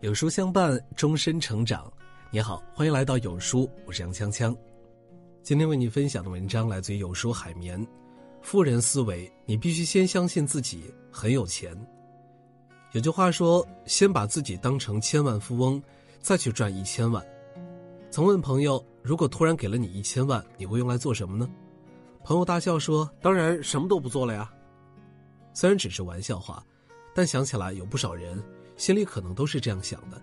有书相伴，终身成长。你好，欢迎来到有书，我是杨锵锵。今天为你分享的文章来自于有书海绵。富人思维，你必须先相信自己很有钱。有句话说：“先把自己当成千万富翁，再去赚一千万。”曾问朋友：“如果突然给了你一千万，你会用来做什么呢？”朋友大笑说：“当然什么都不做了呀。”虽然只是玩笑话，但想起来有不少人。心里可能都是这样想的：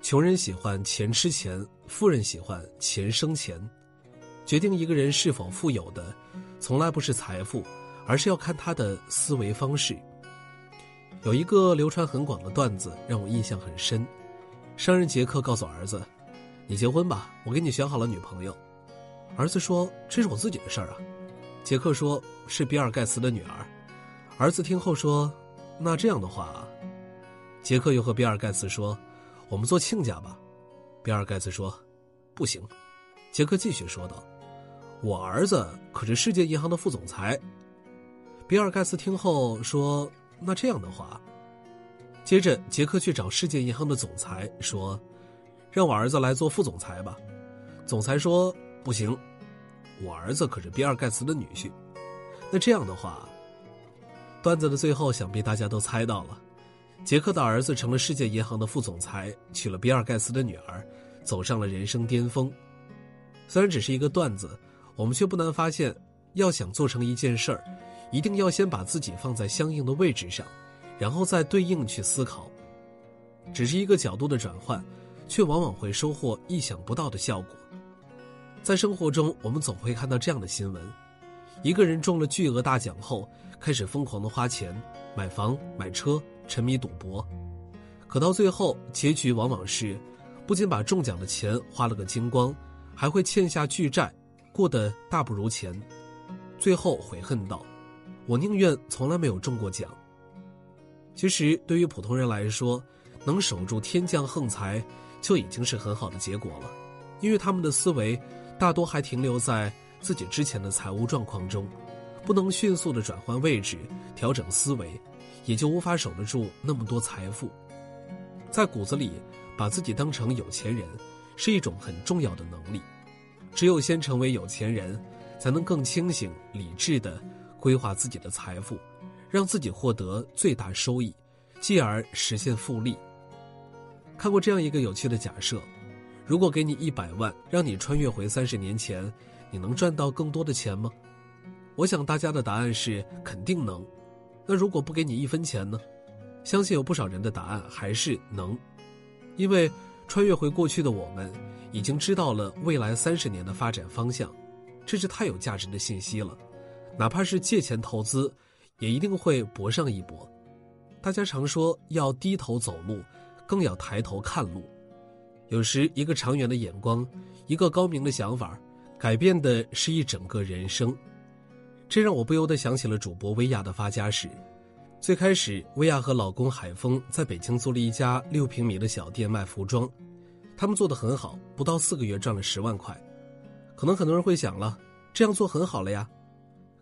穷人喜欢钱吃钱，富人喜欢钱生钱。决定一个人是否富有的，从来不是财富，而是要看他的思维方式。有一个流传很广的段子让我印象很深：商人杰克告诉儿子：“你结婚吧，我给你选好了女朋友。”儿子说：“这是我自己的事儿啊。”杰克说：“是比尔盖茨的女儿。”儿子听后说：“那这样的话。”杰克又和比尔盖茨说：“我们做亲家吧。”比尔盖茨说：“不行。”杰克继续说道：“我儿子可是世界银行的副总裁。”比尔盖茨听后说：“那这样的话。”接着，杰克去找世界银行的总裁说：“让我儿子来做副总裁吧。”总裁说：“不行，我儿子可是比尔盖茨的女婿。”那这样的话，段子的最后，想必大家都猜到了。杰克的儿子成了世界银行的副总裁，娶了比尔盖茨的女儿，走上了人生巅峰。虽然只是一个段子，我们却不难发现，要想做成一件事儿，一定要先把自己放在相应的位置上，然后再对应去思考。只是一个角度的转换，却往往会收获意想不到的效果。在生活中，我们总会看到这样的新闻：一个人中了巨额大奖后，开始疯狂的花钱，买房买车。沉迷赌博，可到最后结局往往是，不仅把中奖的钱花了个精光，还会欠下巨债，过得大不如前，最后悔恨道：“我宁愿从来没有中过奖。”其实对于普通人来说，能守住天降横财，就已经是很好的结果了，因为他们的思维大多还停留在自己之前的财务状况中，不能迅速的转换位置，调整思维。也就无法守得住那么多财富，在骨子里把自己当成有钱人，是一种很重要的能力。只有先成为有钱人，才能更清醒理智的规划自己的财富，让自己获得最大收益，继而实现复利。看过这样一个有趣的假设：如果给你一百万，让你穿越回三十年前，你能赚到更多的钱吗？我想大家的答案是肯定能。那如果不给你一分钱呢？相信有不少人的答案还是能，因为穿越回过去的我们，已经知道了未来三十年的发展方向，这是太有价值的信息了。哪怕是借钱投资，也一定会搏上一搏。大家常说要低头走路，更要抬头看路。有时一个长远的眼光，一个高明的想法，改变的是一整个人生。这让我不由得想起了主播薇娅的发家史。最开始，薇娅和老公海峰在北京租了一家六平米的小店卖服装，他们做的很好，不到四个月赚了十万块。可能很多人会想了，这样做很好了呀。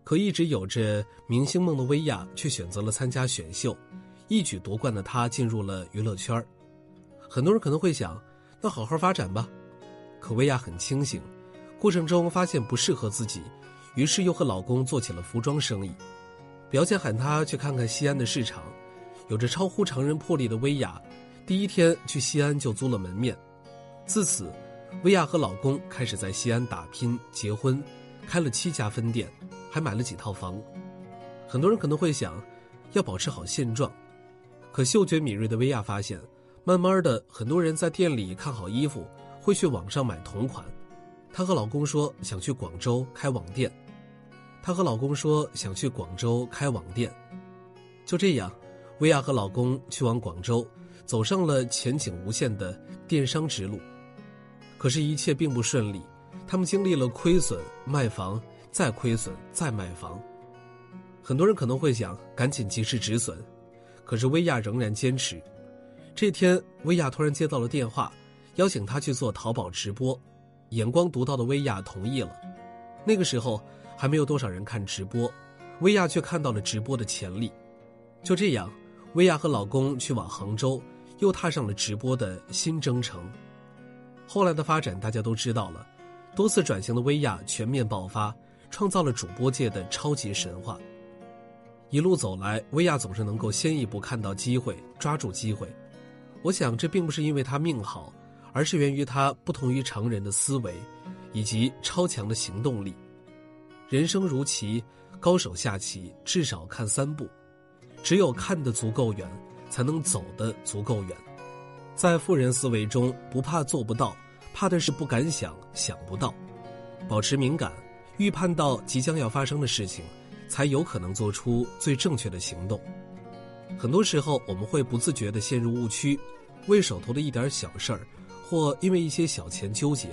可一直有着明星梦的薇娅却选择了参加选秀，一举夺冠的她进入了娱乐圈。很多人可能会想，那好好发展吧。可薇娅很清醒，过程中发现不适合自己。于是又和老公做起了服装生意，表姐喊她去看看西安的市场，有着超乎常人魄力的薇娅，第一天去西安就租了门面。自此，薇娅和老公开始在西安打拼、结婚，开了七家分店，还买了几套房。很多人可能会想，要保持好现状，可嗅觉敏锐的薇娅发现，慢慢的，很多人在店里看好衣服，会去网上买同款。她和老公说想去广州开网店。她和老公说想去广州开网店，就这样，薇娅和老公去往广州，走上了前景无限的电商之路。可是，一切并不顺利，他们经历了亏损、卖房、再亏损、再卖房。很多人可能会想赶紧及时止损，可是薇娅仍然坚持。这天，薇娅突然接到了电话，邀请她去做淘宝直播，眼光独到的薇娅同意了。那个时候。还没有多少人看直播，薇娅却看到了直播的潜力。就这样，薇娅和老公去往杭州，又踏上了直播的新征程。后来的发展大家都知道了，多次转型的薇娅全面爆发，创造了主播界的超级神话。一路走来，薇娅总是能够先一步看到机会，抓住机会。我想，这并不是因为她命好，而是源于她不同于常人的思维，以及超强的行动力。人生如棋，高手下棋至少看三步，只有看得足够远，才能走得足够远。在富人思维中，不怕做不到，怕的是不敢想，想不到。保持敏感，预判到即将要发生的事情。才有可能做出最正确的行动。很多时候，我们会不自觉地陷入误区，为手头的一点小事儿，或因为一些小钱纠结。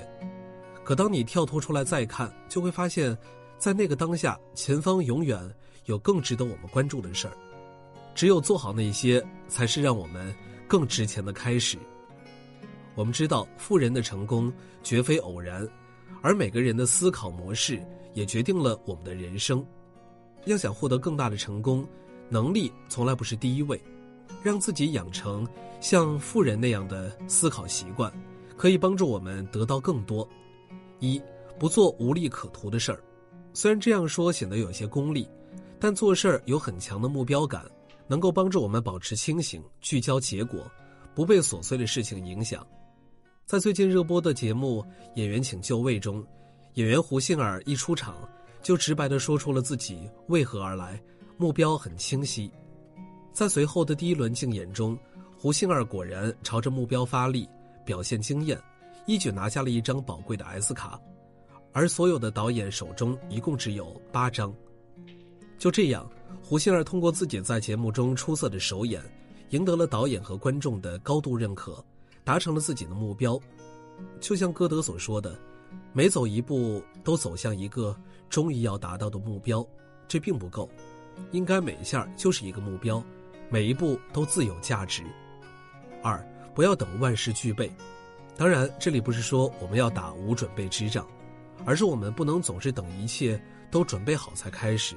可当你跳脱出来再看，就会发现，在那个当下，前方永远有更值得我们关注的事儿。只有做好那些，才是让我们更值钱的开始。我们知道，富人的成功绝非偶然，而每个人的思考模式也决定了我们的人生。要想获得更大的成功，能力从来不是第一位。让自己养成像富人那样的思考习惯，可以帮助我们得到更多。一，不做无利可图的事儿。虽然这样说显得有些功利，但做事儿有很强的目标感，能够帮助我们保持清醒、聚焦结果，不被琐碎的事情影响。在最近热播的节目《演员请就位》中，演员胡杏儿一出场。就直白地说出了自己为何而来，目标很清晰。在随后的第一轮竞演中，胡杏儿果然朝着目标发力，表现惊艳，一举拿下了一张宝贵的 S 卡，而所有的导演手中一共只有八张。就这样，胡杏儿通过自己在节目中出色的首演，赢得了导演和观众的高度认可，达成了自己的目标。就像歌德所说的。每走一步都走向一个终于要达到的目标，这并不够，应该每一下就是一个目标，每一步都自有价值。二，不要等万事俱备。当然，这里不是说我们要打无准备之仗，而是我们不能总是等一切都准备好才开始。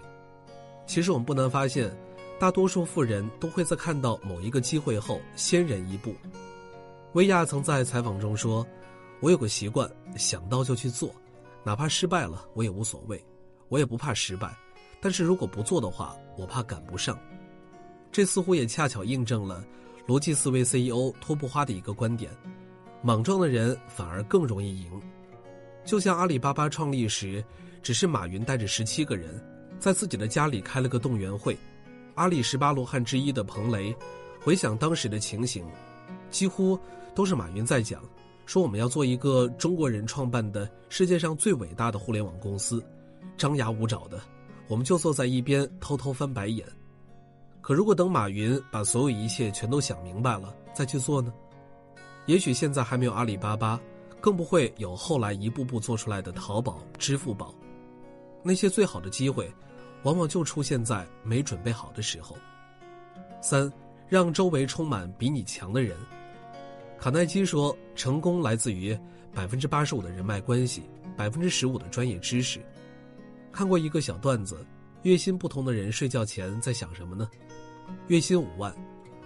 其实我们不难发现，大多数富人都会在看到某一个机会后先人一步。薇娅曾在采访中说。我有个习惯，想到就去做，哪怕失败了我也无所谓，我也不怕失败。但是如果不做的话，我怕赶不上。这似乎也恰巧印证了逻辑思维 CEO 托布花的一个观点：莽撞的人反而更容易赢。就像阿里巴巴创立时，只是马云带着十七个人，在自己的家里开了个动员会。阿里十八罗汉之一的彭雷，回想当时的情形，几乎都是马云在讲。说我们要做一个中国人创办的世界上最伟大的互联网公司，张牙舞爪的，我们就坐在一边偷偷翻白眼。可如果等马云把所有一切全都想明白了再去做呢？也许现在还没有阿里巴巴，更不会有后来一步步做出来的淘宝、支付宝。那些最好的机会，往往就出现在没准备好的时候。三，让周围充满比你强的人。卡耐基说：“成功来自于百分之八十五的人脉关系，百分之十五的专业知识。”看过一个小段子：月薪不同的人睡觉前在想什么呢？月薪五万，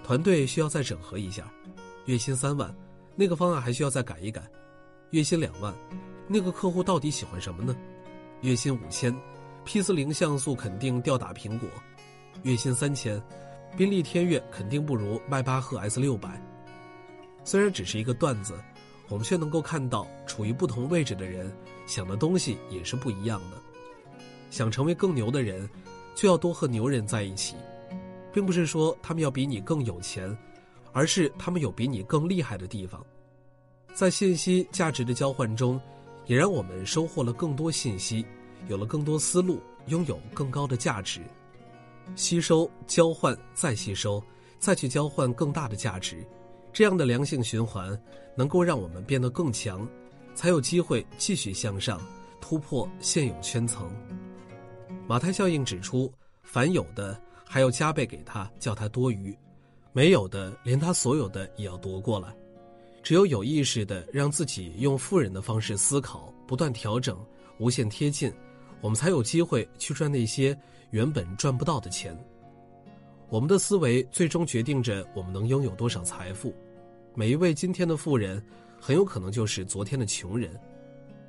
团队需要再整合一下；月薪三万，那个方案还需要再改一改；月薪两万，那个客户到底喜欢什么呢？月薪五千，P 四零像素肯定吊打苹果；月薪三千，宾利天越肯定不如迈巴赫 S 六百。虽然只是一个段子，我们却能够看到，处于不同位置的人想的东西也是不一样的。想成为更牛的人，就要多和牛人在一起，并不是说他们要比你更有钱，而是他们有比你更厉害的地方。在信息价值的交换中，也让我们收获了更多信息，有了更多思路，拥有更高的价值。吸收、交换、再吸收，再去交换更大的价值。这样的良性循环，能够让我们变得更强，才有机会继续向上，突破现有圈层。马太效应指出，凡有的还要加倍给他，叫他多余；没有的，连他所有的也要夺过来。只有有意识的让自己用富人的方式思考，不断调整，无限贴近，我们才有机会去赚那些原本赚不到的钱。我们的思维最终决定着我们能拥有多少财富。每一位今天的富人，很有可能就是昨天的穷人。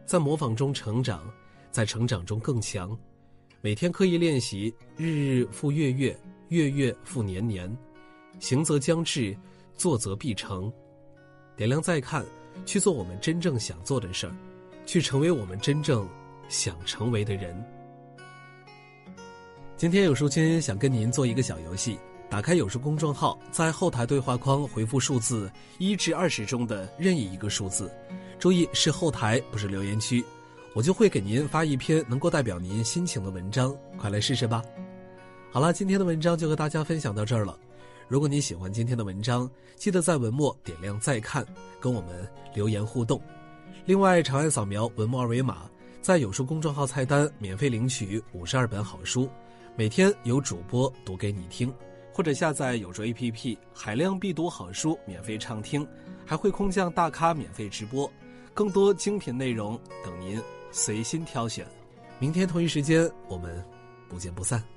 在模仿中成长，在成长中更强。每天刻意练习，日日复月月，月月复年年。行则将至，做则必成。点亮再看，去做我们真正想做的事儿，去成为我们真正想成为的人。今天有书君想跟您做一个小游戏，打开有书公众号，在后台对话框回复数字一至二十中的任意一个数字，注意是后台，不是留言区，我就会给您发一篇能够代表您心情的文章，快来试试吧。好了，今天的文章就和大家分享到这儿了。如果你喜欢今天的文章，记得在文末点亮再看，跟我们留言互动。另外，长按扫描文末二维码，在有书公众号菜单免费领取五十二本好书，每天有主播读给你听，或者下载有书 APP，海量必读好书免费畅听，还会空降大咖免费直播，更多精品内容等您随心挑选。明天同一时间，我们不见不散。